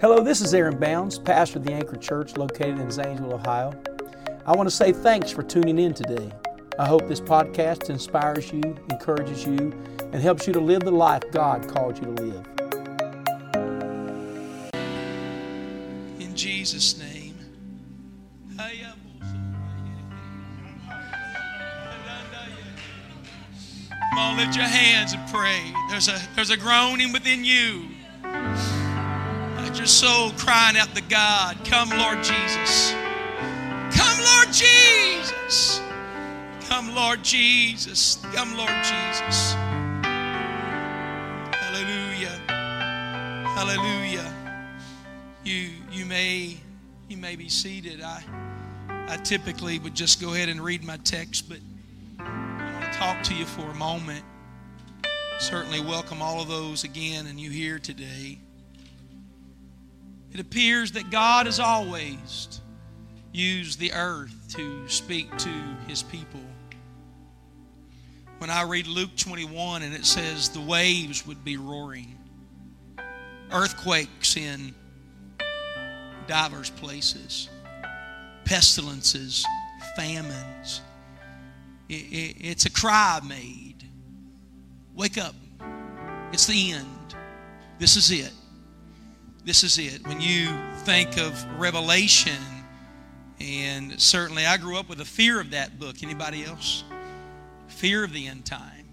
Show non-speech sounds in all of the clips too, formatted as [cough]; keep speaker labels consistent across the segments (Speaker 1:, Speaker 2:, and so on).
Speaker 1: Hello, this is Aaron Bounds, pastor of the Anchor Church located in Zanesville, Ohio. I want to say thanks for tuning in today. I hope this podcast inspires you, encourages you, and helps you to live the life God called you to live.
Speaker 2: In Jesus' name. Come on, lift your hands and pray. There's a, there's a groaning within you. Your soul crying out to God. Come, Lord Jesus. Come, Lord Jesus. Come, Lord Jesus. Come, Lord Jesus. Hallelujah. Hallelujah. You you may you may be seated. I I typically would just go ahead and read my text, but I want to talk to you for a moment. Certainly welcome all of those again and you here today. It appears that God has always used the earth to speak to his people. When I read Luke 21 and it says the waves would be roaring, earthquakes in divers places, pestilences, famines. it's a cry made. Wake up. It's the end. This is it. This is it. When you think of Revelation, and certainly I grew up with a fear of that book. Anybody else? Fear of the end time.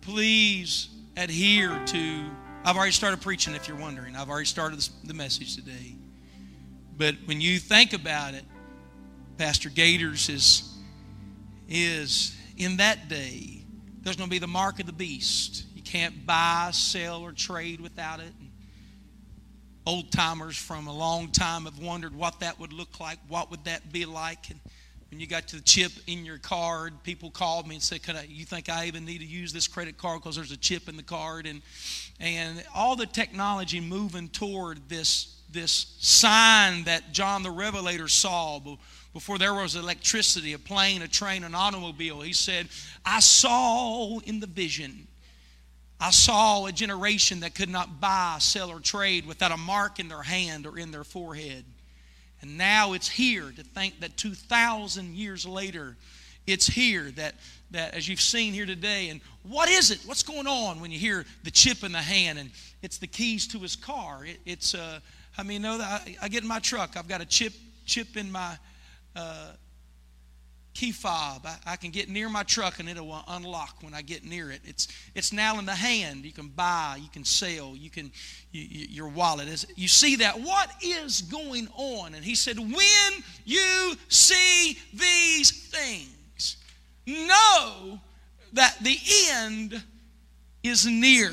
Speaker 2: Please adhere to. I've already started preaching if you're wondering. I've already started the message today. But when you think about it, Pastor Gators is, is in that day, there's going to be the mark of the beast. You can't buy, sell, or trade without it. Old timers from a long time have wondered what that would look like. What would that be like? And when you got to the chip in your card, people called me and said, "Could I, you think I even need to use this credit card because there's a chip in the card?" And and all the technology moving toward this this sign that John the Revelator saw before there was electricity, a plane, a train, an automobile. He said, I saw in the vision, I saw a generation that could not buy, sell, or trade without a mark in their hand or in their forehead. And now it's here to think that 2,000 years later, it's here that, that, as you've seen here today, and what is it? What's going on when you hear the chip in the hand? And it's the keys to his car. It, it's, uh, I mean, know I, I, get in my truck, I've got a chip chip in my uh, key fob. I, I, can get near my truck and it'll uh, unlock when I get near it. It's it's now in the hand. You can buy, you can sell, you can you, you, your wallet is. You see that? What is going on? And he said, when you see these things, know that the end is near.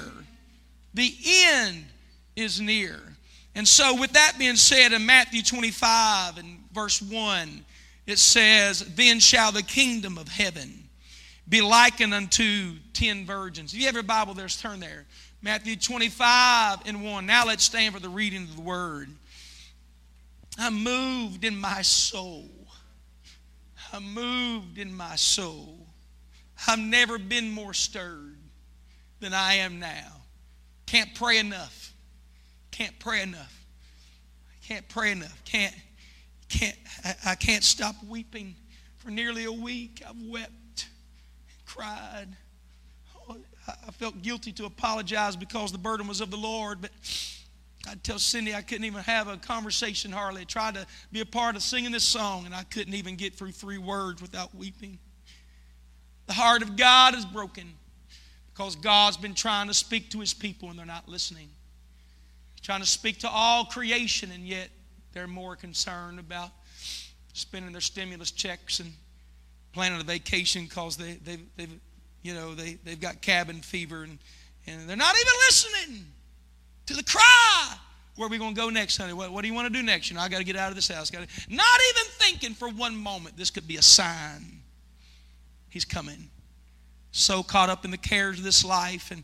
Speaker 2: The end is near. And so, with that being said, in Matthew 25 and verse 1, it says, Then shall the kingdom of heaven be likened unto ten virgins. If you have your Bible, there's turn there. Matthew 25 and 1. Now let's stand for the reading of the word. I'm moved in my soul. I'm moved in my soul. I've never been more stirred than I am now. Can't pray enough can't pray enough. Can't pray enough. Can't, can't, I, can't stop weeping. For nearly a week, I've wept, and cried. Oh, I felt guilty to apologize because the burden was of the Lord, but I'd tell Cindy I couldn't even have a conversation hardly. I tried to be a part of singing this song, and I couldn't even get through three words without weeping. The heart of God is broken because God's been trying to speak to his people and they're not listening trying to speak to all creation, and yet they're more concerned about spending their stimulus checks and planning a vacation because they, they've, they've, you know, they, they've got cabin fever and, and they're not even listening to the cry. Where are we going to go next, honey? What, what do you want to do next? You know, I got to get out of this house. Got to, not even thinking for one moment this could be a sign. He's coming. So caught up in the cares of this life and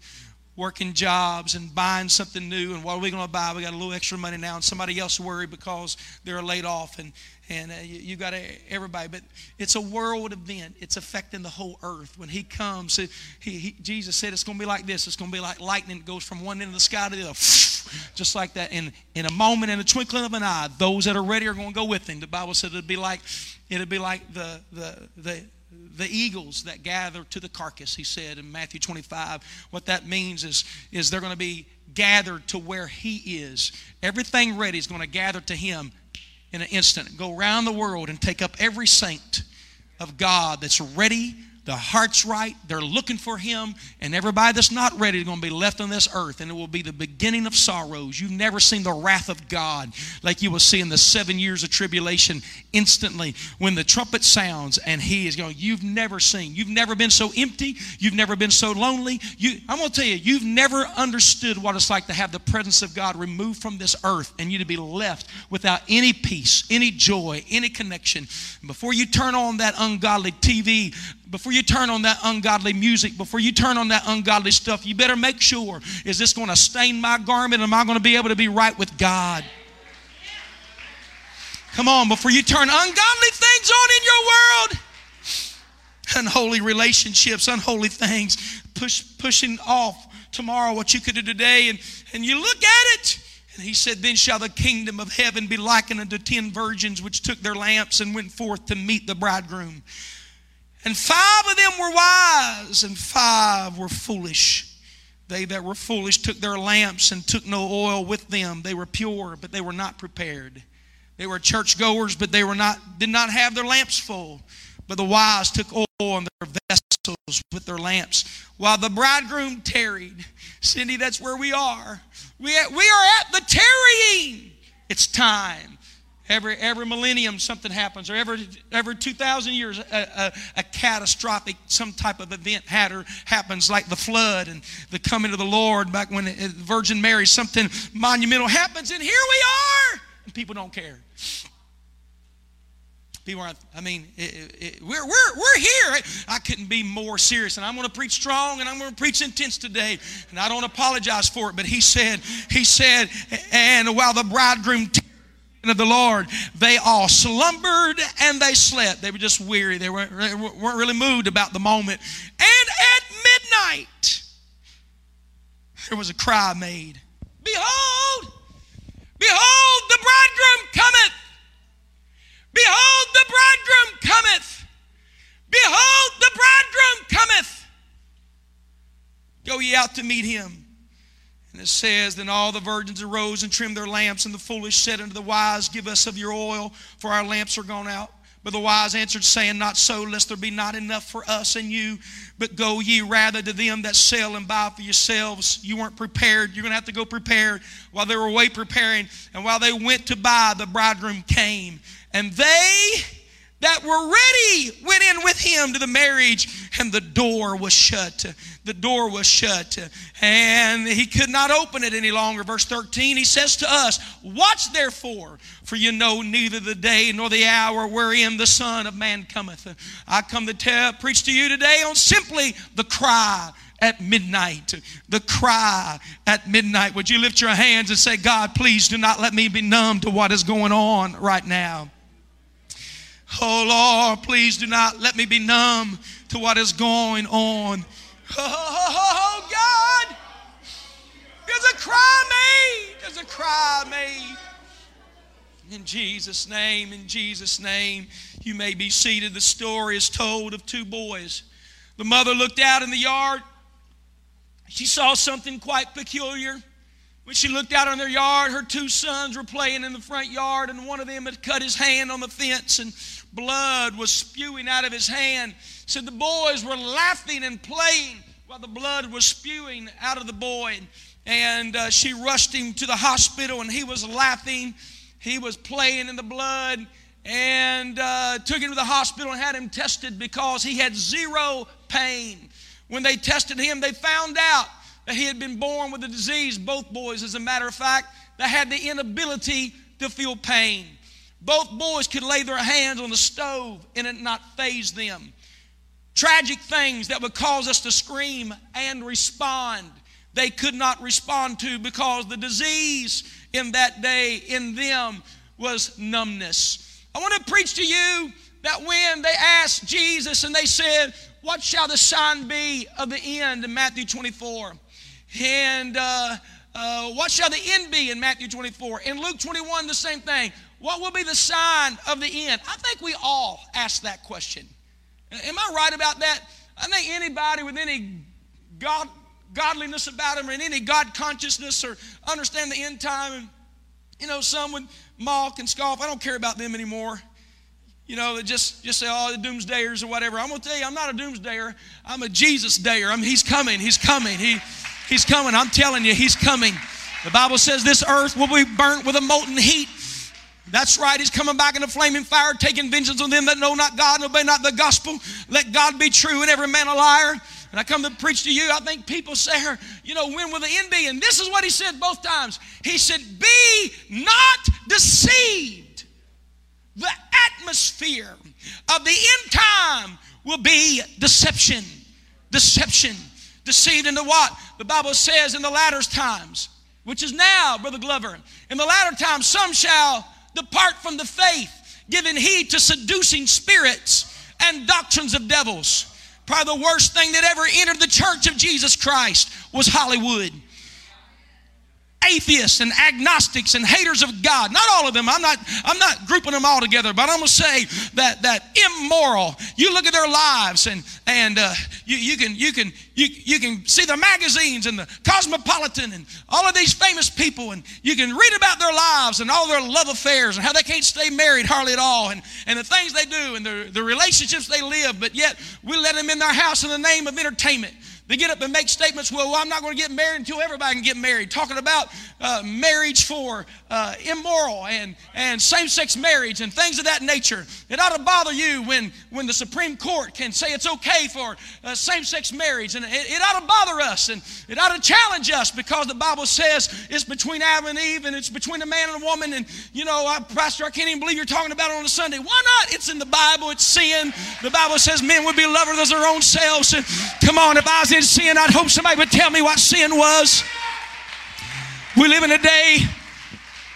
Speaker 2: working jobs and buying something new. And what are we going to buy? We got a little extra money now, and somebody else worried because they're laid off, and and uh, you, you, got everybody. But it's a world event. It's affecting the whole earth. When He comes, he, he, Jesus said it's going to be like this. It's going to be like lightning that goes from one end of the sky to the other, [laughs] just like that. In in a moment, in a twinkling of an eye, those that are ready are going to go with Him. The Bible said it'd be like it'd be like the the the the eagles that gather to the carcass, he said in Matthew 25. What that means is, is they're going to be gathered to where he is. Everything ready is going to gather to him in an instant. Go around the world and take up every saint of God that's ready the heart's right, they're looking for Him, and everybody that's not ready is going to be left on this earth, and it will be the beginning of sorrows. You've never seen the wrath of God like you will see in the seven years of tribulation instantly when the trumpet sounds and He is going. You've never seen, you've never been so empty, you've never been so lonely. You, I'm going to tell you, you've never understood what it's like to have the presence of God removed from this earth and you to be left without any peace, any joy, any connection. Before you turn on that ungodly TV, before you turn on that ungodly music, before you turn on that ungodly stuff, you better make sure is this going to stain my garment? Am I going to be able to be right with God? Come on, before you turn ungodly things on in your world, unholy relationships, unholy things, push, pushing off tomorrow what you could do today, and, and you look at it. And he said, Then shall the kingdom of heaven be likened unto ten virgins which took their lamps and went forth to meet the bridegroom. And five of them were wise, and five were foolish. They that were foolish took their lamps and took no oil with them. They were pure, but they were not prepared. They were churchgoers, but they were not, did not have their lamps full. But the wise took oil in their vessels with their lamps. While the bridegroom tarried. Cindy, that's where we are. We, we are at the tarrying. It's time. Every, every millennium, something happens, or every, every 2,000 years, a, a, a, catastrophic, some type of event happens, like the flood and the coming of the Lord back when the Virgin Mary, something monumental happens, and here we are, and people don't care. People aren't, I mean, it, it, we're, we're, we're here. I couldn't be more serious. And I'm going to preach strong and I'm going to preach intense today. And I don't apologize for it. But he said, he said, and while the bridegroom of the Lord, they all slumbered and they slept. They were just weary. They weren't, weren't really moved about the moment. And at midnight, there was a cry made Behold, behold, the bridegroom cometh. Behold, the bridegroom cometh. Behold, the bridegroom cometh. Go ye out to meet him. And it says, Then all the virgins arose and trimmed their lamps, and the foolish said unto the wise, Give us of your oil, for our lamps are gone out. But the wise answered, saying, Not so, lest there be not enough for us and you, but go ye rather to them that sell and buy for yourselves. You weren't prepared. You're going to have to go prepared. While they were away preparing, and while they went to buy, the bridegroom came. And they that were ready went in with him to the marriage, and the door was shut. The door was shut, and he could not open it any longer. Verse 13, he says to us, Watch therefore, for you know neither the day nor the hour wherein the Son of Man cometh. I come to tell, preach to you today on simply the cry at midnight. The cry at midnight. Would you lift your hands and say, God, please do not let me be numb to what is going on right now? Oh Lord, please do not let me be numb to what is going on. Oh, God, there's a cry made. There's a cry made. In Jesus' name, in Jesus' name, you may be seated. The story is told of two boys. The mother looked out in the yard. She saw something quite peculiar. When she looked out on their yard, her two sons were playing in the front yard, and one of them had cut his hand on the fence, and blood was spewing out of his hand. So the boys were laughing and playing while the blood was spewing out of the boy. And uh, she rushed him to the hospital, and he was laughing. He was playing in the blood and uh, took him to the hospital and had him tested because he had zero pain. When they tested him, they found out that he had been born with a disease. Both boys, as a matter of fact, that had the inability to feel pain. Both boys could lay their hands on the stove and it not faze them. Tragic things that would cause us to scream and respond. they could not respond to because the disease in that day in them was numbness. I want to preach to you that when they asked Jesus and they said, What shall the sign be of the end in Matthew 24? And uh, uh, what shall the end be in Matthew 24? In Luke 21, the same thing. What will be the sign of the end? I think we all ask that question. Am I right about that? I think anybody with any God, godliness about them or any God consciousness or understand the end time, and you know, some would mock and scoff. I don't care about them anymore. You know, they just just say, "Oh, the doomsdayers" or whatever. I'm gonna tell you, I'm not a doomsdayer. I'm a Jesus dayer. I mean, He's coming. He's coming. He He's coming. I'm telling you, He's coming. The Bible says this earth will be burnt with a molten heat. That's right. He's coming back in a flaming fire, taking vengeance on them that know not God and obey not the gospel. Let God be true and every man a liar. And I come to preach to you. I think people say, you know, when will the end be? And this is what he said both times. He said, Be not deceived. The atmosphere of the end time will be deception. Deception. Deceived into what? The Bible says in the latter times, which is now, Brother Glover. In the latter times, some shall depart from the faith, giving heed to seducing spirits and doctrines of devils. Probably the worst thing that ever entered the church of Jesus Christ was Hollywood atheists and agnostics and haters of God. Not all of them. I'm not, I'm not grouping them all together, but I'm going to say that, that immoral. You look at their lives and, and uh, you, you, can, you, can, you, you can see the magazines and the Cosmopolitan and all of these famous people and you can read about their lives and all their love affairs and how they can't stay married hardly at all and, and the things they do and the, the relationships they live, but yet we let them in their house in the name of entertainment. They get up and make statements, well, I'm not going to get married until everybody can get married. Talking about uh, marriage for uh, immoral and, and same sex marriage and things of that nature. It ought to bother you when, when the Supreme Court can say it's okay for uh, same sex marriage. And it, it ought to bother us and it ought to challenge us because the Bible says it's between Adam and Eve and it's between a man and a woman. And, you know, I, Pastor, I can't even believe you're talking about it on a Sunday. Why not? It's in the Bible, it's sin. The Bible says men would be lovers of their own selves. And come on, if I was in sin, I'd hope somebody would tell me what sin was. We live in a day,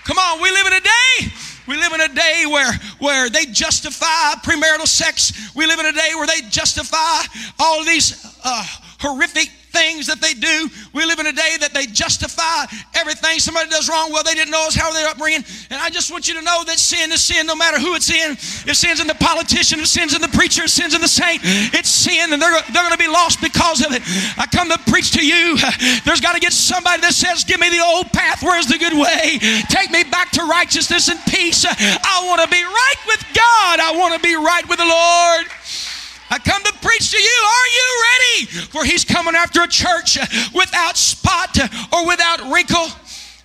Speaker 2: come on, we live in a day. We live in a day where, where they justify premarital sex. We live in a day where they justify all these uh, horrific things that they do. We live in a day that they justify everything somebody does wrong. Well, they didn't know us how their upbringing. And I just want you to know that sin is sin no matter who it's in. If sin's in the politician, if sin's in the preacher, if sin's in the saint, it's sin and they're, they're going to be lost because of it. I come to preach to you. There's got to get somebody that says, Give me the old path. Where's the good way? Take me back to righteousness and peace. I want to be right with God. I want to be right with the Lord. I come to preach to you. Are you ready? For he's coming after a church without spot or without wrinkle.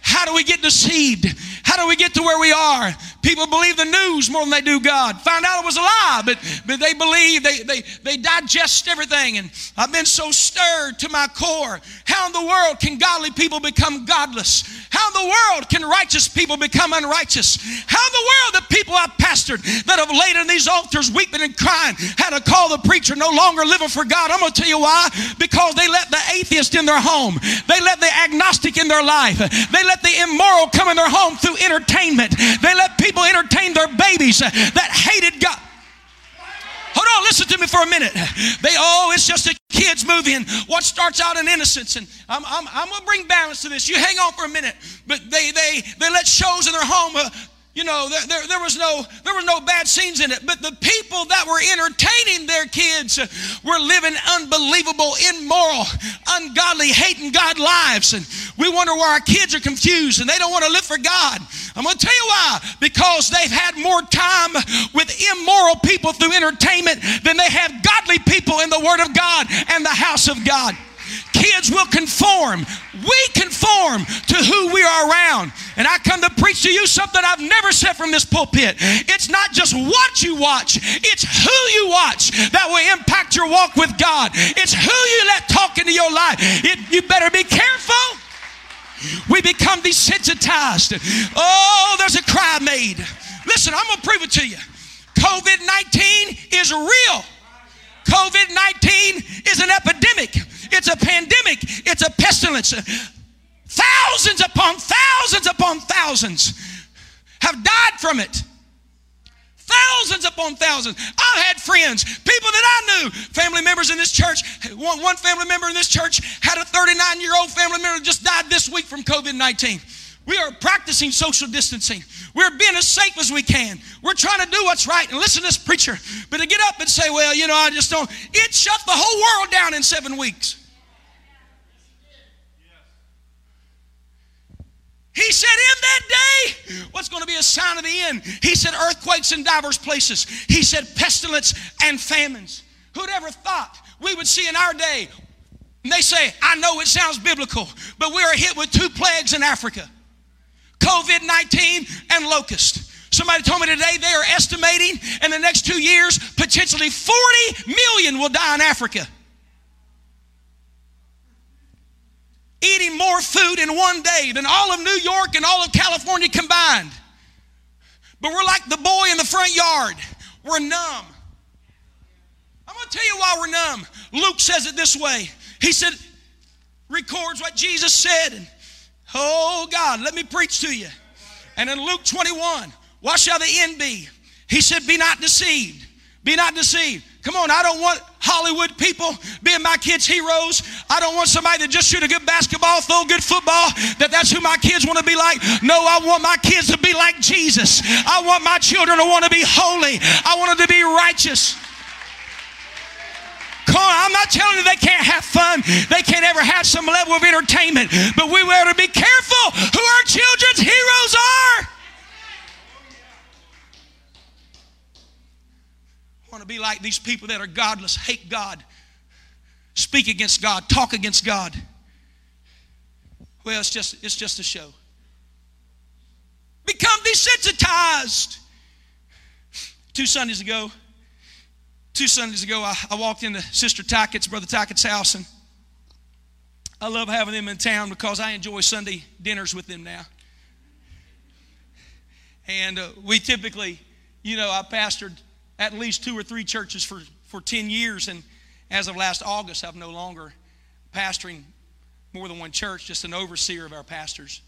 Speaker 2: How do we get deceived? How do we get to where we are? People believe the news more than they do God. Find out it was a lie, but, but they believe, they, they, they digest everything. And I've been so stirred to my core. How in the world can godly people become godless? How in the world can righteous people become unrighteous? How in the world the people I've pastored that have laid in these altars weeping and crying had to call the preacher no longer living for God? I'm going to tell you why. Because they let the atheist in their home. They let the agnostic in their life. They let the immoral come in their home through entertainment. They let people entertain their babies that hated God. Hold on, listen to me for a minute. They, oh, it's just a kids movie and what starts out in innocence. And I'm, I'm, I'm going to bring balance to this. You hang on for a minute. But they, they, they let shows in their home uh, you know, there, there, there, was no, there was no bad scenes in it, but the people that were entertaining their kids were living unbelievable, immoral, ungodly, hating God lives. And we wonder why our kids are confused and they don't want to live for God. I'm going to tell you why. Because they've had more time with immoral people through entertainment than they have godly people in the Word of God and the house of God. Kids will conform. We conform to who we are around. And I come to preach to you something I've never said from this pulpit. It's not just what you watch, it's who you watch that will impact your walk with God. It's who you let talk into your life. It, you better be careful. We become desensitized. Oh, there's a cry made. Listen, I'm going to prove it to you. COVID 19 is real. COVID 19 is an epidemic. It's a pandemic. It's a pestilence. Thousands upon thousands upon thousands have died from it. Thousands upon thousands. I've had friends, people that I knew, family members in this church. One, one family member in this church had a 39 year old family member just died this week from COVID 19. We are practicing social distancing. We're being as safe as we can. We're trying to do what's right and listen to this preacher. But to get up and say, well, you know, I just don't, it shut the whole world down in seven weeks. He said, In that day, what's going to be a sign of the end? He said, Earthquakes in diverse places. He said, Pestilence and famines. Who'd ever thought we would see in our day? And they say, I know it sounds biblical, but we are hit with two plagues in Africa COVID 19 and locust. Somebody told me today they are estimating in the next two years, potentially 40 million will die in Africa. Eating more food in one day than all of New York and all of California combined. But we're like the boy in the front yard. We're numb. I'm going to tell you why we're numb. Luke says it this way. He said, records what Jesus said. And, oh, God, let me preach to you. And in Luke 21, what shall the end be? He said, Be not deceived. Be not deceived. Come on, I don't want Hollywood people being my kids' heroes. I don't want somebody that just shoot a good basketball, throw good football, that that's who my kids want to be like. No, I want my kids to be like Jesus. I want my children to want to be holy. I want them to be righteous. I'm not telling you they can't have fun. They can't ever have some level of entertainment. But we ought to be careful who our children's heroes are. Want to be like these people that are godless, hate God, speak against God, talk against God. Well, it's just it's just a show. Become desensitized. Two Sundays ago, two Sundays ago, I, I walked into Sister Tackett's, Brother Tackett's house, and I love having them in town because I enjoy Sunday dinners with them now. And uh, we typically, you know, I pastored at least two or three churches for, for 10 years. And as of last August, I'm no longer pastoring more than one church, just an overseer of our pastors.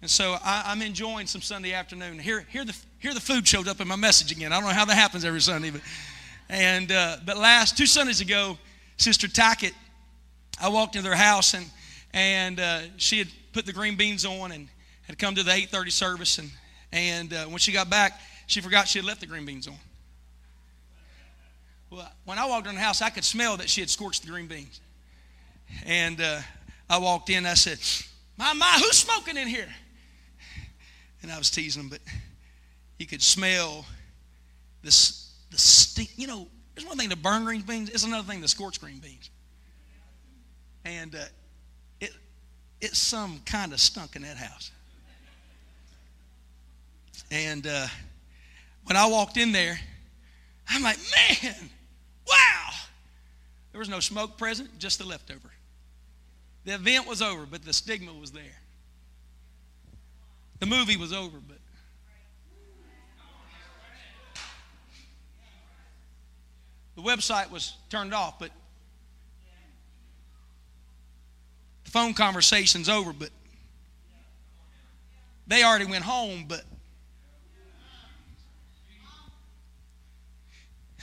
Speaker 2: And so I, am enjoying some Sunday afternoon. Here, here, the, here the food showed up in my message again. I don't know how that happens every Sunday. But, and, uh, but last, two Sundays ago, Sister Tackett, I walked into their house and, and uh, she had put the green beans on and had come to the 8.30 service. And, and uh, when she got back, she forgot she had left the green beans on. Well, when I walked in the house, I could smell that she had scorched the green beans. And uh, I walked in, I said, My, my, who's smoking in here? And I was teasing them, but you could smell this, the stink. You know, there's one thing to burn green beans, it's another thing to scorch green beans. And uh, it, it's some kind of stunk in that house. And uh, when I walked in there, I'm like, man, wow. There was no smoke present, just the leftover. The event was over, but the stigma was there. The movie was over, but. The website was turned off, but the phone conversation's over, but they already went home, but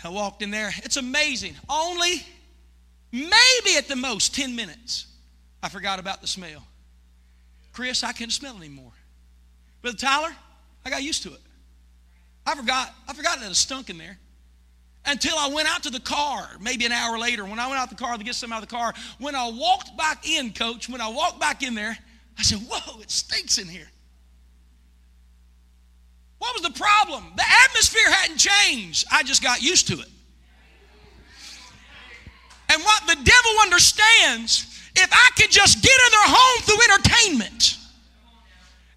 Speaker 2: I walked in there. It's amazing. Only, maybe at the most, 10 minutes, I forgot about the smell. Chris, I couldn't smell anymore. Brother Tyler, I got used to it. I forgot, I forgot that it stunk in there. Until I went out to the car, maybe an hour later, when I went out the car to get some out of the car, when I walked back in, coach, when I walked back in there, I said, Whoa, it stinks in here. What was the problem? The atmosphere hadn't changed. I just got used to it. And what the devil understands, if I could just get in their home through entertainment,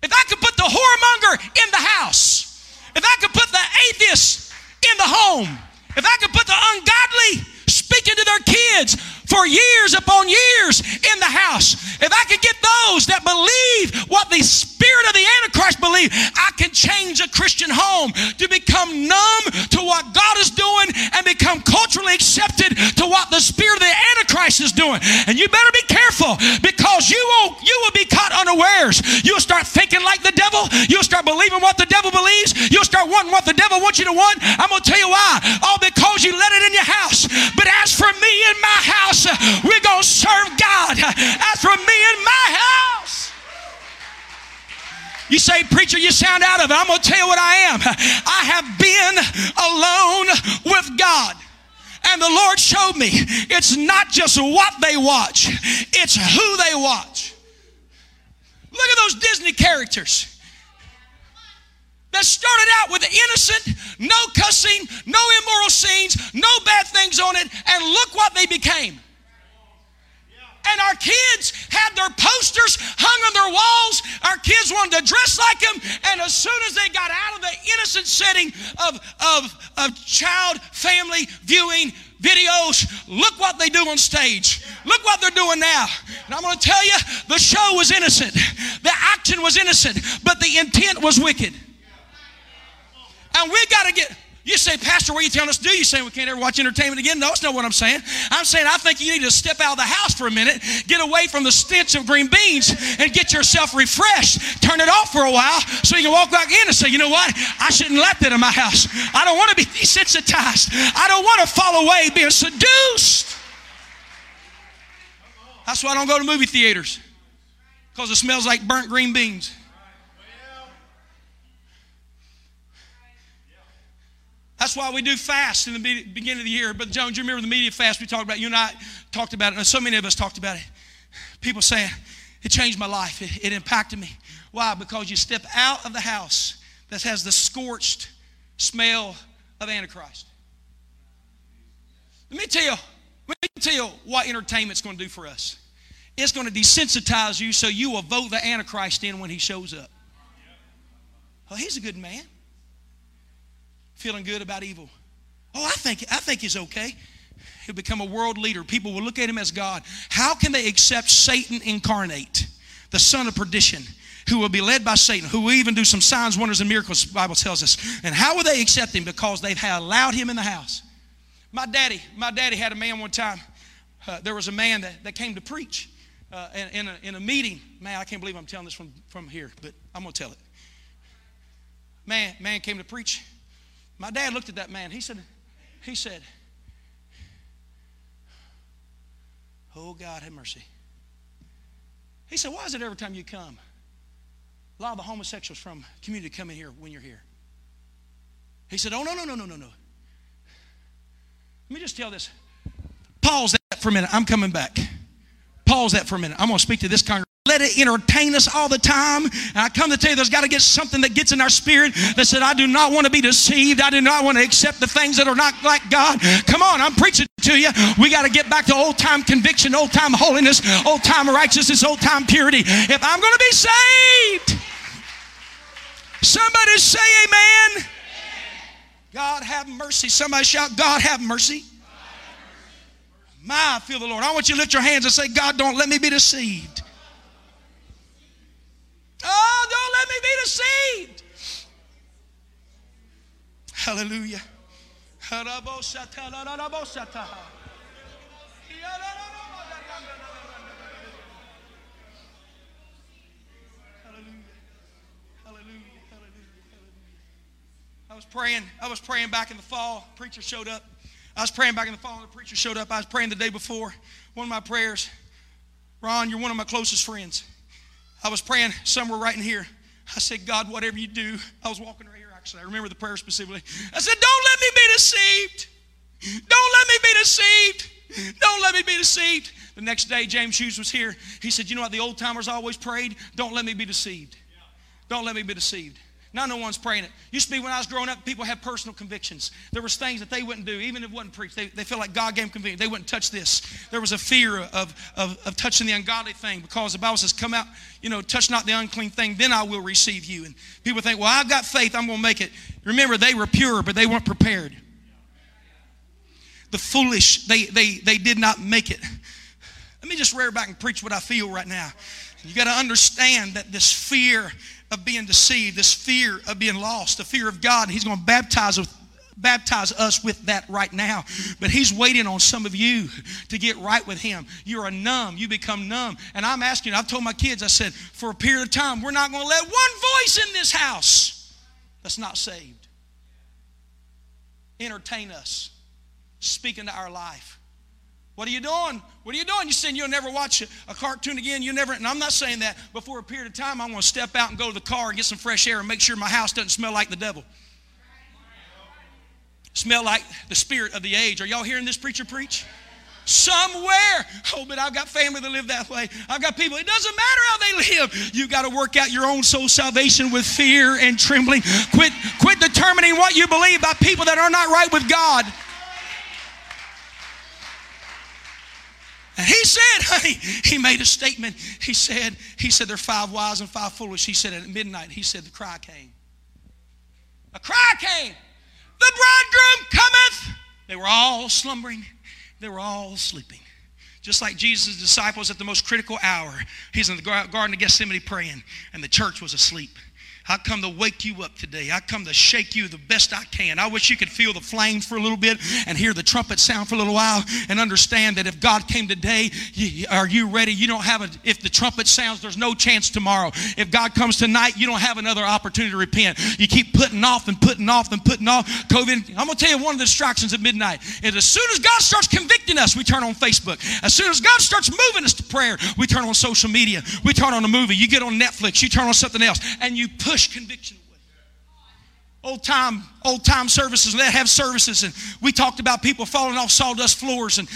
Speaker 2: if I could put the whoremonger in the house, if I could put the atheist in the home, if I could put the ungodly speaking to their kids for years upon years in the house. If I could get those that believe what the spirit of the Antichrist believe, I can change a Christian home to become numb to what God is doing and become culturally accepted to what the spirit of the Antichrist is doing. And you better be careful because you will, you will be caught unawares. You'll start thinking like the devil. You'll start believing what the devil believes. You'll start wanting what the devil wants you to want. I'm to tell you why. All because you let it in your house. But as for me and my house, we're to serve God. As for me and my house. You say, Preacher, you sound out of it. I'm going to tell you what I am. [laughs] I have been alone with God. And the Lord showed me it's not just what they watch, it's who they watch. Look at those Disney characters that started out with innocent, no cussing, no immoral scenes, no bad things on it, and look what they became. And our kids had their posters hung on their walls. Our kids wanted to dress like them. And as soon as they got out of the innocent setting of, of, of child family viewing videos, look what they do on stage. Look what they're doing now. And I'm going to tell you, the show was innocent, the action was innocent, but the intent was wicked. And we got to get you say, Pastor, what are you telling us to do? You saying we can't ever watch entertainment again? No, that's not what I'm saying. I'm saying I think you need to step out of the house for a minute, get away from the stench of green beans, and get yourself refreshed. Turn it off for a while so you can walk back in and say, you know what? I shouldn't let that in my house. I don't want to be desensitized. I don't want to fall away being seduced. That's why I don't go to movie theaters because it smells like burnt green beans. That's why we do fast in the beginning of the year. But Jones, you remember the media fast we talked about? You and I talked about it, so many of us talked about it. People saying, it changed my life. It, it impacted me. Why? Because you step out of the house that has the scorched smell of Antichrist. Let me tell you, let me tell you what entertainment's going to do for us. It's going to desensitize you so you will vote the Antichrist in when he shows up. Oh, he's a good man feeling good about evil. Oh, I think, I think he's okay. He'll become a world leader. People will look at him as God. How can they accept Satan incarnate, the son of perdition, who will be led by Satan, who will even do some signs, wonders, and miracles, the Bible tells us. And how will they accept him? Because they've allowed him in the house. My daddy, my daddy had a man one time. Uh, there was a man that, that came to preach uh, in, in, a, in a meeting. Man, I can't believe I'm telling this from, from here, but I'm going to tell it. Man, man came to preach my dad looked at that man. He said, he said, Oh God, have mercy. He said, Why is it every time you come? A lot of the homosexuals from community come in here when you're here. He said, Oh no, no, no, no, no, no. Let me just tell this. Pause that for a minute. I'm coming back. Pause that for a minute. I'm going to speak to this congregation let it entertain us all the time. And I come to tell you, there's got to get something that gets in our spirit that said, I do not want to be deceived. I do not want to accept the things that are not like God. Come on, I'm preaching to you. We got to get back to old time conviction, old time holiness, old time righteousness, old time purity. If I'm going to be saved, somebody say amen. God have mercy. Somebody shout, God have mercy. My, I feel the Lord. I want you to lift your hands and say, God, don't let me be deceived. Me be deceived. Hallelujah. I was praying. I was praying back in the fall. Preacher showed up. I was praying back in the fall, and the preacher showed up. I was praying the day before. One of my prayers, Ron, you're one of my closest friends. I was praying somewhere right in here. I said, God, whatever you do, I was walking right here actually. I remember the prayer specifically. I said, Don't let me be deceived. Don't let me be deceived. Don't let me be deceived. The next day, James Hughes was here. He said, You know what the old timers always prayed? Don't let me be deceived. Don't let me be deceived. Now no one's praying it. Used to be when I was growing up, people had personal convictions. There was things that they wouldn't do, even if it wasn't preached. They, they felt like God gave them conviction. They wouldn't touch this. There was a fear of, of, of touching the ungodly thing because the Bible says, come out, you know, touch not the unclean thing, then I will receive you. And people think, well, I've got faith, I'm going to make it. Remember, they were pure, but they weren't prepared. The foolish, they, they, they did not make it. Let me just rear back and preach what I feel right now. You got to understand that this fear of being deceived, this fear of being lost, the fear of God. He's going to baptize with baptize us with that right now. But He's waiting on some of you to get right with Him. You're a numb. You become numb. And I'm asking, I've told my kids, I said, for a period of time, we're not going to let one voice in this house that's not saved entertain us, speak into our life. What are you doing? What are you doing? You're saying you'll never watch a, cartoon again? You'll never, and I'm not saying that, but for a period of time, I'm going to step out and go to the car and get some fresh air and make sure my house doesn't smell like the devil smell like the spirit of the age. Are y'all hearing this preacher preach? Somewhere. Oh, but I've got family that live that way. I've got people. It doesn't matter how they live. You've got to work out your own soul salvation with fear and trembling. Quit, quit determining what you believe by people that are not right with God. And he said, honey, he made a statement. He said, he said, there are five wise and five foolish. He said at midnight, he said, the cry came. A cry came. The bridegroom cometh. They were all slumbering, they were all sleeping. Just like Jesus' disciples at the most critical hour, he's in the Garden of Gethsemane praying, and the church was asleep. I come to wake you up today. I come to shake you the best I can. I wish you could feel the flames for a little bit and hear the trumpet sound for a little while and understand that if God came today, are you ready? You don't have a, if the trumpet sounds, there's no chance tomorrow. If God comes tonight, you don't have another opportunity to repent. You keep putting off and putting off and putting off. COVID, I'm going to tell you one of the distractions at midnight is as soon as God starts convicting us, we turn on Facebook. As soon as God starts moving us to prayer, we turn on social media. We turn on a movie. You get on Netflix. You turn on something else and you push push conviction away. Old time old time services, they have services, and we talked about people falling off sawdust floors and,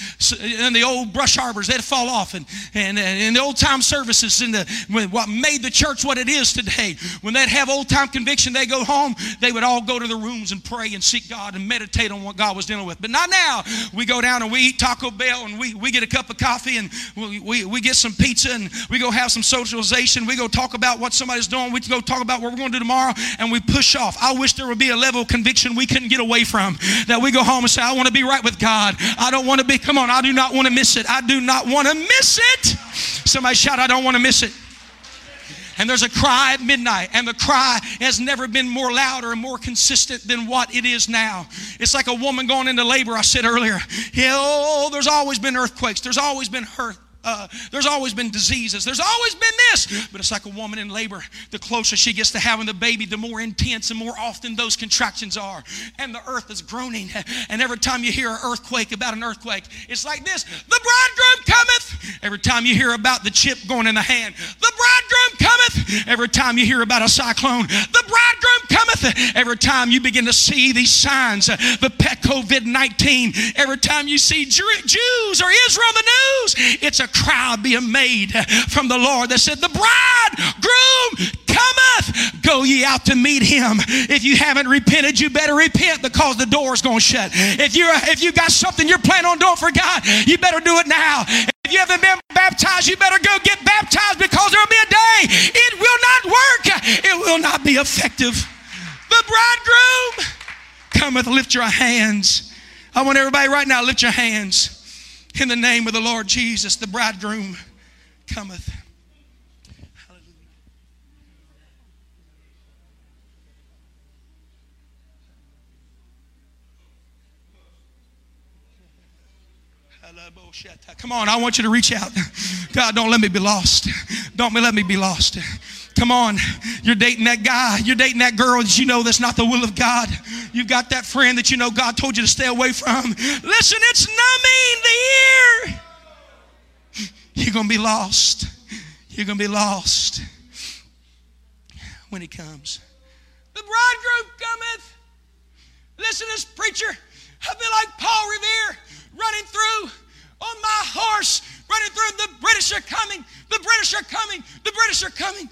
Speaker 2: and the old brush harbors, they'd fall off. And, and, and the old time services, and the, what made the church what it is today, when they'd have old time conviction, they go home, they would all go to their rooms and pray and seek God and meditate on what God was dealing with. But not now. We go down and we eat Taco Bell and we, we get a cup of coffee and we, we, we get some pizza and we go have some socialization. We go talk about what somebody's doing. We go talk about what we're going to do tomorrow and we push off. I wish there would be a level of conviction we couldn't get away from. That we go home and say, I want to be right with God. I don't want to be, come on, I do not want to miss it. I do not want to miss it. Somebody shout, I don't want to miss it. And there's a cry at midnight, and the cry has never been more louder and more consistent than what it is now. It's like a woman going into labor, I said earlier. Oh, oh, there's always been earthquakes, there's always been hurt. Uh, there's always been diseases. There's always been this. But it's like a woman in labor. The closer she gets to having the baby, the more intense and more often those contractions are. And the earth is groaning. And every time you hear an earthquake about an earthquake, it's like this The bridegroom cometh. Every time you hear about the chip going in the hand, the bridegroom cometh. Every time you hear about a cyclone, the bridegroom cometh. Every time you begin to see these signs, the pet COVID 19, every time you see Jews or Israel in the news, it's a crowd being made from the Lord that said, The bridegroom cometh. Go ye out to meet him. If you haven't repented, you better repent because the door's going to shut. If you if you got something you're planning on doing for God, you better do it now. If you haven't been baptized, you better go get baptized because there'll be a day it will not work. It will not be effective. The bridegroom cometh. Lift your hands. I want everybody right now lift your hands. In the name of the Lord Jesus, the bridegroom cometh. Come on, I want you to reach out. God, don't let me be lost. Don't let me be lost. Come on, you're dating that guy, you're dating that girl that you know that's not the will of God. You've got that friend that you know God told you to stay away from. Listen, it's numbing the ear. You're going to be lost. You're going to be lost when he comes. The bridegroom cometh. Listen to this preacher. I feel like Paul Revere running through on my horse, running through. The British are coming. The British are coming. The British are coming.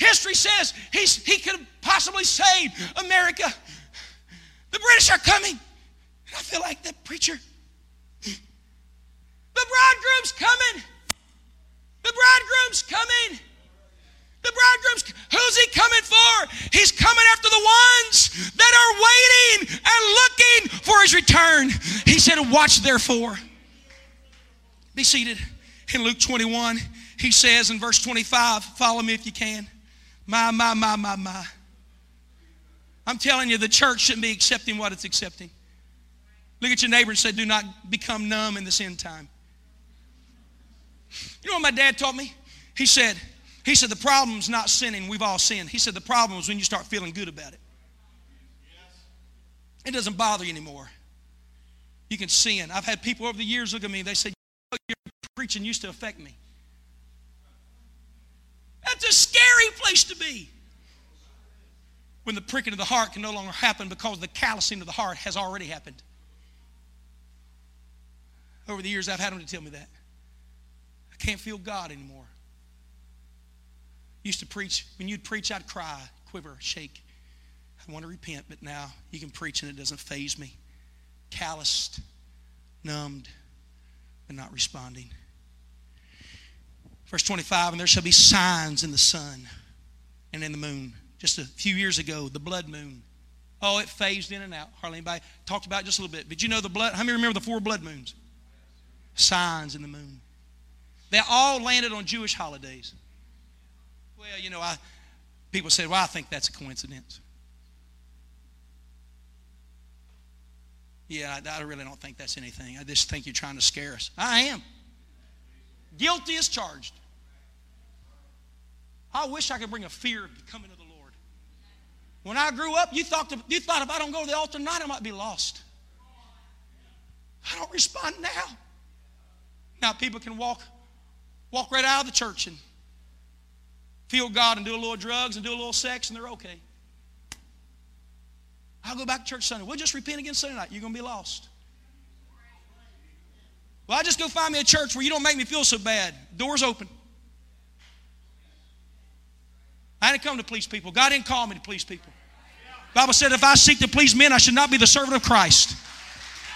Speaker 2: History says he's, he could possibly save America. The British are coming. And I feel like that preacher. The bridegroom's coming. The bridegroom's coming. The bridegroom's, who's he coming for? He's coming after the ones that are waiting and looking for his return. He said, Watch therefore. Be seated. In Luke 21, he says in verse 25, follow me if you can. My, my, my, my, my. I'm telling you, the church shouldn't be accepting what it's accepting. Look at your neighbor and say, Do not become numb in this end time. You know what my dad taught me? He said, he said, the problem's not sinning. We've all sinned. He said, the problem is when you start feeling good about it. It doesn't bother you anymore. You can sin. I've had people over the years look at me, they say, Your preaching used to affect me. That's a scary place to be. When the pricking of the heart can no longer happen because the callousing of the heart has already happened. Over the years, I've had them to tell me that. I can't feel God anymore. Used to preach, when you'd preach, I'd cry, quiver, shake. I want to repent, but now you can preach and it doesn't faze me. Calloused, numbed, but not responding. Verse 25, and there shall be signs in the sun and in the moon. Just a few years ago, the blood moon. Oh, it phased in and out. Hardly anybody talked about it just a little bit. But you know the blood? How many remember the four blood moons? Signs in the moon. They all landed on Jewish holidays. Well, you know, I, people said, well, I think that's a coincidence. Yeah, I, I really don't think that's anything. I just think you're trying to scare us. I am. Guilty as charged. I wish I could bring a fear of the coming to the Lord. When I grew up, you thought, to, you thought if I don't go to the altar tonight, I might be lost. I don't respond now. Now people can walk, walk right out of the church and feel God and do a little drugs and do a little sex and they're okay. I'll go back to church Sunday. We'll just repent again Sunday night. You're going to be lost. Well, I just go find me a church where you don't make me feel so bad. Doors open. I didn't come to please people. God didn't call me to please people. Bible said if I seek to please men, I should not be the servant of Christ.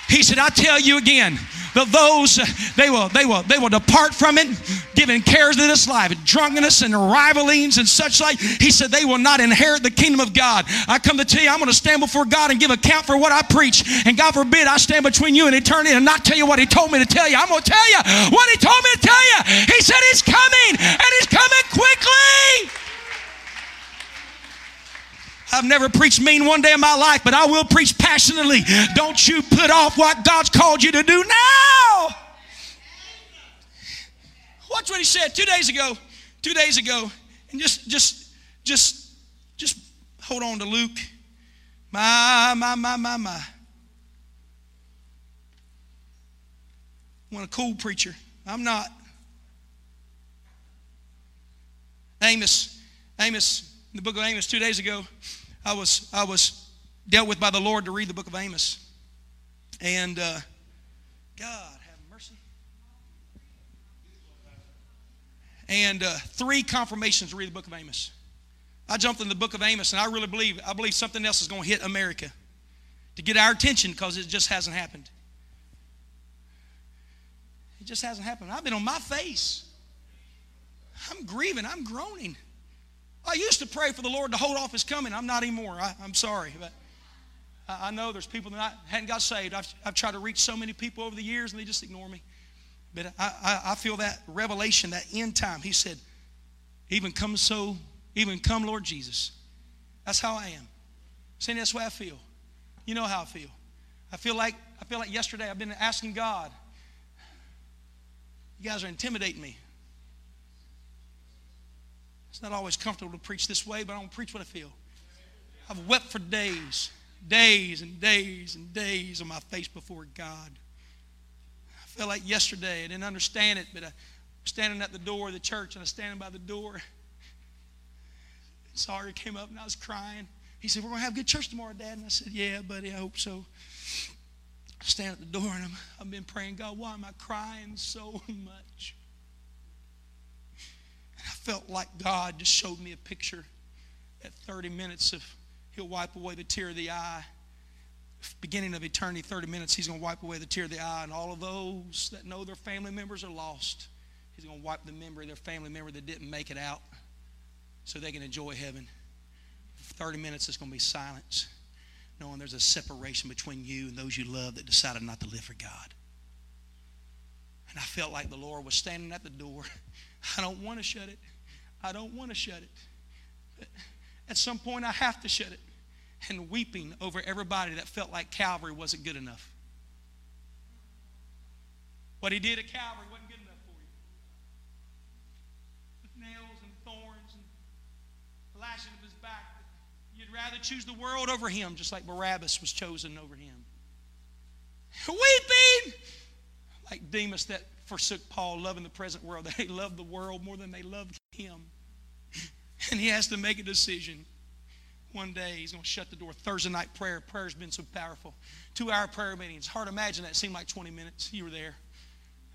Speaker 2: He said, I tell you again, that those they will they will they will depart from it, giving cares of this life, drunkenness and rivalings and such like. He said they will not inherit the kingdom of God. I come to tell you, I'm going to stand before God and give account for what I preach. And God forbid I stand between you and eternity and not tell you what He told me to tell you. I'm going to tell you what He told me to tell you. He said He's coming and He's coming quickly. I've never preached mean one day in my life, but I will preach passionately. Don't you put off what God's called you to do now. Watch what he said two days ago. Two days ago. And just just just just hold on to Luke. My, my, my, my, my. Want a cool preacher. I'm not. Amos, Amos, in the book of Amos two days ago, I was, I was dealt with by the Lord to read the book of Amos. And uh, God have mercy. And uh, three confirmations to read the book of Amos. I jumped in the book of Amos, and I really believe I believe something else is going to hit America to get our attention because it just hasn't happened. It just hasn't happened. I've been on my face. I'm grieving. I'm groaning. I used to pray for the Lord to hold off His coming. I'm not anymore. I, am sorry. But I, I, know there's people that I, hadn't got saved. I've, I've tried to reach so many people over the years and they just ignore me. But I, I, I feel that revelation, that end time. He said, even come so, even come, Lord Jesus. That's how I am. Saying that's way I feel. You know how I feel. I feel like I feel like yesterday I've been asking God. You guys are intimidating me. It's not always comfortable to preach this way, but I don't preach what I feel. I've wept for days, days and days and days on my face before God. I felt like yesterday. I didn't understand it, but I was standing at the door of the church and I was standing by the door. Sorry came up and I was crying. He said, We're going to have good church tomorrow, Dad. And I said, Yeah, buddy, I hope so. I stand at the door and I'm, I've been praying, God, why am I crying so [laughs] much? Felt like God just showed me a picture at 30 minutes of He'll wipe away the tear of the eye. Beginning of eternity, 30 minutes, He's going to wipe away the tear of the eye. And all of those that know their family members are lost, He's going to wipe the memory of their family member that didn't make it out so they can enjoy heaven. 30 minutes, it's going to be silence, knowing there's a separation between you and those you love that decided not to live for God. And I felt like the Lord was standing at the door [laughs] I don't want to shut it. I don't want to shut it. But at some point, I have to shut it. and weeping over everybody that felt like Calvary wasn't good enough. What he did at Calvary wasn't good enough for you. With nails and thorns and lashing of his back. You'd rather choose the world over him, just like Barabbas was chosen over him. Weeping! Like Demas that forsook Paul, loving the present world. [laughs] They loved the world more than they loved him. And he has to make a decision. One day he's going to shut the door. Thursday night prayer. Prayer's been so powerful. Two hour prayer meetings. Hard to imagine that. seemed like 20 minutes. You were there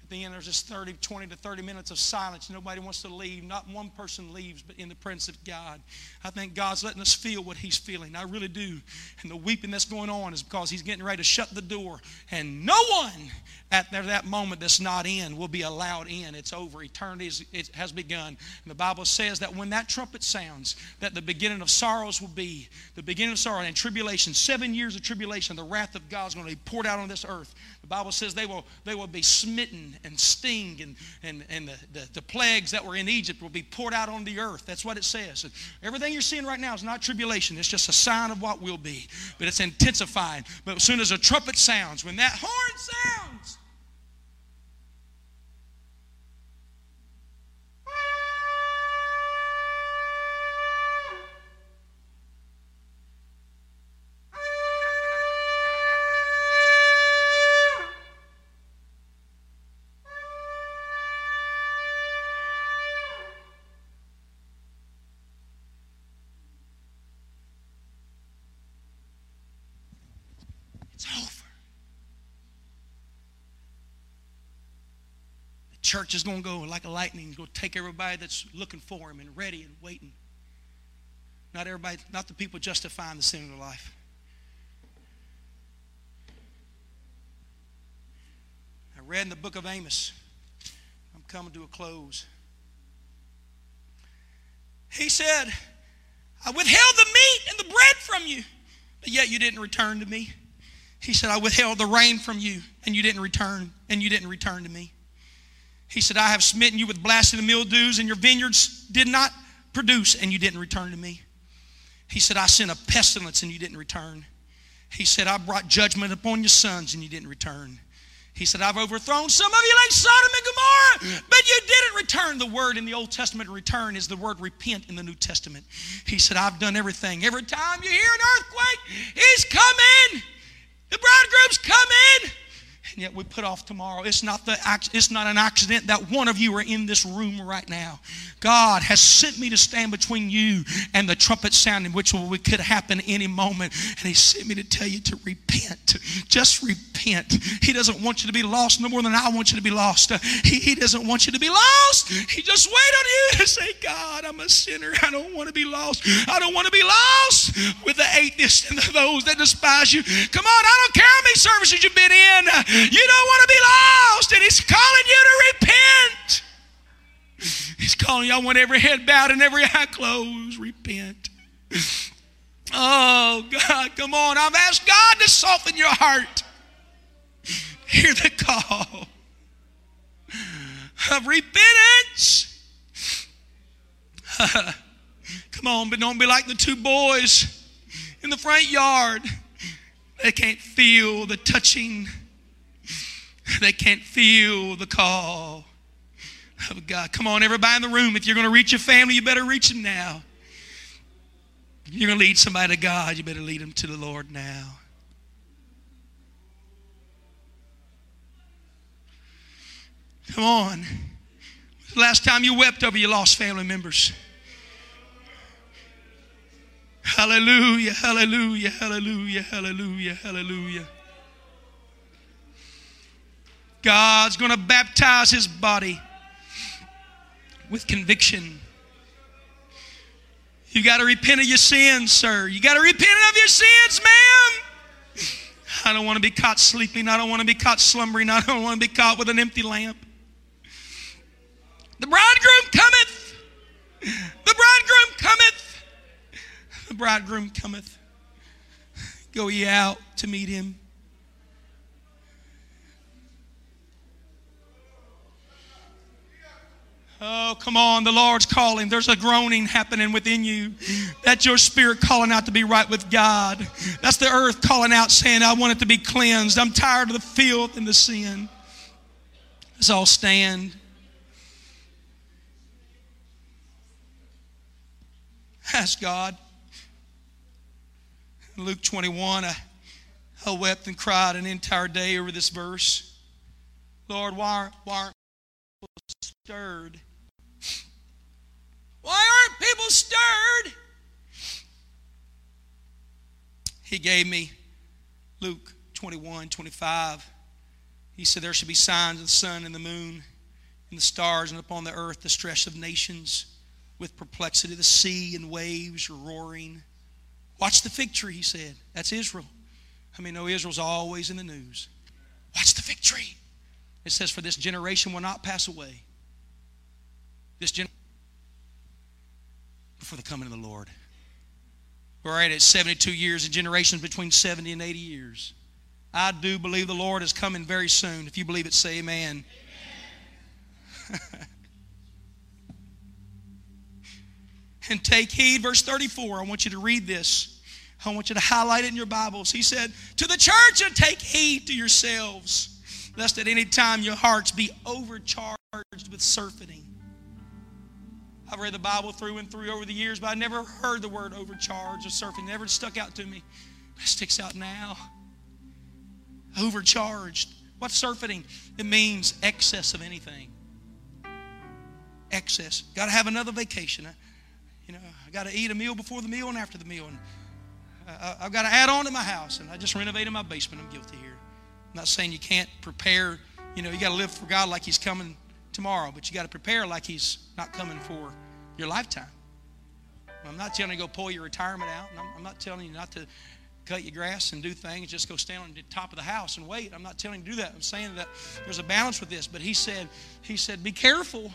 Speaker 2: the end, there's just 30, 20 to 30 minutes of silence. Nobody wants to leave. Not one person leaves, but in the presence of God. I think God's letting us feel what He's feeling. I really do. And the weeping that's going on is because He's getting ready to shut the door. And no one at that moment that's not in will be allowed in. It's over. Eternity is, it has begun. And the Bible says that when that trumpet sounds, that the beginning of sorrows will be. The beginning of sorrow and tribulation, seven years of tribulation, the wrath of God is going to be poured out on this earth. The Bible says they will, they will be smitten and sting, and, and, and the, the, the plagues that were in Egypt will be poured out on the earth. That's what it says. And everything you're seeing right now is not tribulation, it's just a sign of what will be. But it's intensifying. But as soon as a trumpet sounds, when that horn sounds, church is going to go like a lightning. He's going to take everybody that's looking for him and ready and waiting. Not everybody, not the people justifying the sin of their life. I read in the book of Amos. I'm coming to a close. He said, I withheld the meat and the bread from you, but yet you didn't return to me. He said, I withheld the rain from you, and you didn't return, and you didn't return to me. He said, I have smitten you with blasting and mildews, and your vineyards did not produce, and you didn't return to me. He said, I sent a pestilence, and you didn't return. He said, I brought judgment upon your sons, and you didn't return. He said, I've overthrown some of you like Sodom and Gomorrah, but you didn't return. The word in the Old Testament, return, is the word repent in the New Testament. He said, I've done everything. Every time you hear an earthquake, he's coming. The bridegroom's coming and yet we put off tomorrow. It's not, the, it's not an accident that one of you are in this room right now. God has sent me to stand between you and the trumpet sounding, which could happen any moment. And He sent me to tell you to repent. Just repent. He doesn't want you to be lost no more than I want you to be lost. He, he doesn't want you to be lost. He just wait on you to say, God, I'm a sinner. I don't want to be lost. I don't want to be lost with the atheists and those that despise you. Come on, I don't care how many services you've been in. You don't want to be lost, and He's calling you to repent. He's calling you. I want every head bowed and every eye closed. Repent. Oh, God, come on. I've asked God to soften your heart. Hear the call of repentance. [laughs] come on, but don't be like the two boys in the front yard. They can't feel the touching they can't feel the call of God. Come on, everybody in the room. If you're going to reach your family, you better reach them now. If you're going to lead somebody to God, you better lead them to the Lord now. Come on. Last time you wept over your lost family members. Hallelujah, hallelujah, hallelujah, hallelujah, hallelujah. God's going to baptize his body with conviction. You got to repent of your sins, sir. You got to repent of your sins, ma'am. I don't want to be caught sleeping. I don't want to be caught slumbering. I don't want to be caught with an empty lamp. The bridegroom cometh. The bridegroom cometh. The bridegroom cometh. Go ye out to meet him. Oh, come on. The Lord's calling. There's a groaning happening within you. That's your spirit calling out to be right with God. That's the earth calling out saying, I want it to be cleansed. I'm tired of the filth and the sin. Let's all stand. Ask God. Luke 21, I, I wept and cried an entire day over this verse. Lord, why, why aren't people stirred? Why aren't people stirred? He gave me Luke 21, 25. He said, There should be signs of the sun and the moon and the stars, and upon the earth the stress of nations with perplexity. The sea and waves roaring. Watch the fig tree, he said. That's Israel. I mean, no, Israel's always in the news. Watch the fig tree. It says, For this generation will not pass away. This generation before the coming of the Lord. We're right at 72 years and generations between 70 and 80 years. I do believe the Lord is coming very soon. If you believe it, say amen. amen. [laughs] and take heed, verse 34. I want you to read this. I want you to highlight it in your Bibles. He said, To the church, and take heed to yourselves, lest at any time your hearts be overcharged with surfeiting. I've read the Bible through and through over the years, but I never heard the word overcharged or surfeiting. It never stuck out to me. It sticks out now. Overcharged. What's surfeiting? It means excess of anything. Excess. Got to have another vacation. You know, I got to eat a meal before the meal and after the meal. And I, I've got to add on to my house. And I just renovated my basement. I'm guilty here. I'm not saying you can't prepare. You know, you got to live for God like He's coming tomorrow, but you got to prepare like He's not coming for your lifetime. I'm not telling you to go pull your retirement out. I'm not telling you not to cut your grass and do things, just go stand on the top of the house and wait. I'm not telling you to do that. I'm saying that there's a balance with this. But he said, he said, be careful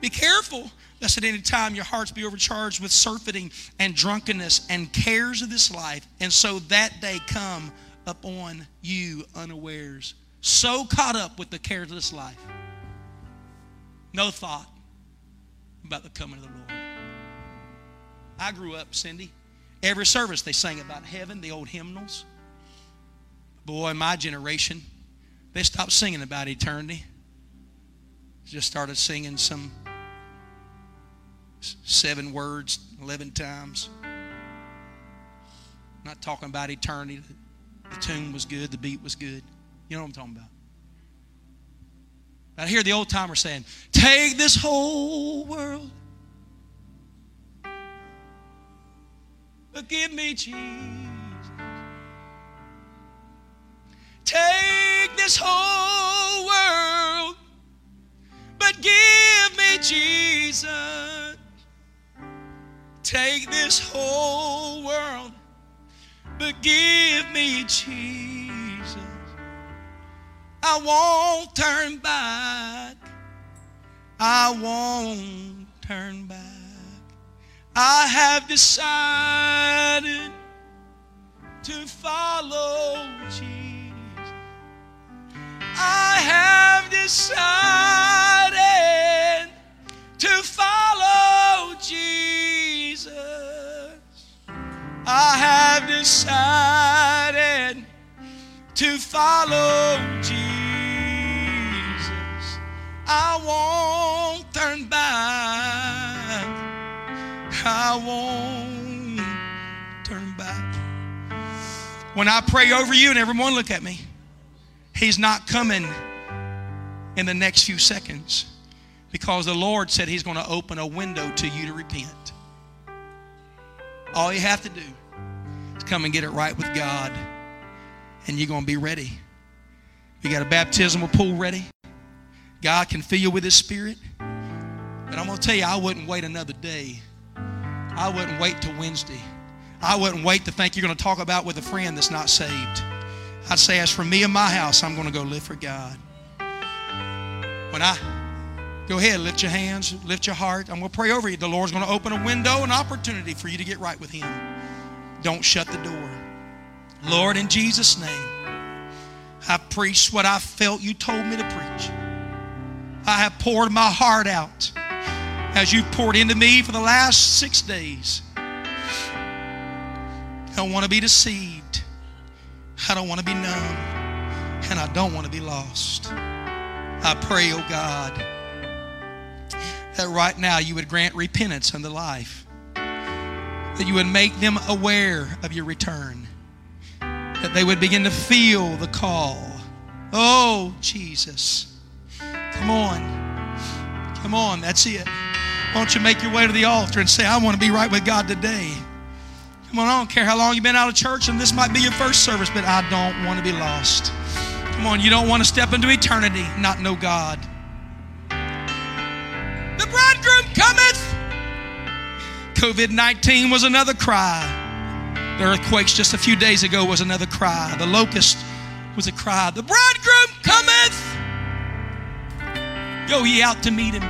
Speaker 2: be careful lest at any time your hearts be overcharged with surfeiting and drunkenness and cares of this life, and so that day come upon you unawares. So caught up with the cares of this life. No thought about the coming of the Lord. I grew up, Cindy. Every service they sang about heaven, the old hymnals. Boy, my generation, they stopped singing about eternity. Just started singing some seven words 11 times. not talking about eternity. The tune was good, the beat was good. You know what I'm talking about. I hear the old timer saying, Take this whole world, but give me Jesus. Take this whole world, but give me Jesus. Take this whole world, but give me Jesus. I won't turn back. I won't turn back. I have decided to follow Jesus. I have decided to follow Jesus. I have decided to follow Jesus. I won't turn back. I won't turn back. When I pray over you, and everyone look at me, He's not coming in the next few seconds because the Lord said He's going to open a window to you to repent. All you have to do is come and get it right with God, and you're going to be ready. You got a baptismal pool ready? God can fill you with His Spirit. But I'm going to tell you, I wouldn't wait another day. I wouldn't wait till Wednesday. I wouldn't wait to think you're going to talk about with a friend that's not saved. I'd say, as for me and my house, I'm going to go live for God. When I Go ahead, lift your hands, lift your heart. I'm going to pray over you. The Lord's going to open a window, an opportunity for you to get right with Him. Don't shut the door. Lord, in Jesus' name, I preached what I felt you told me to preach. I have poured my heart out as you've poured into me for the last six days. I don't want to be deceived. I don't want to be numb. And I don't want to be lost. I pray, oh God, that right now you would grant repentance unto life, that you would make them aware of your return, that they would begin to feel the call. Oh, Jesus. Come on. Come on. That's it. Why don't you make your way to the altar and say, I want to be right with God today? Come on, I don't care how long you've been out of church, and this might be your first service, but I don't want to be lost. Come on, you don't want to step into eternity, not know God. The bridegroom cometh. COVID 19 was another cry. The earthquakes just a few days ago was another cry. The locust was a cry. The bridegroom cometh. Go ye out to meet him.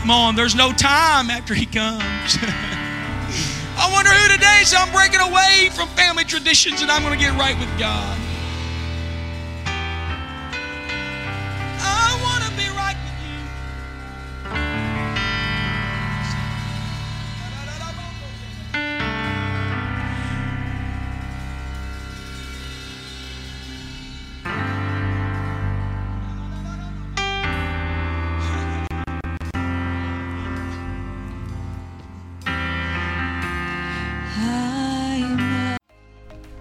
Speaker 2: Come on, there's no time after he comes. [laughs] I wonder who today says I'm breaking away from family traditions and I'm going to get right with God.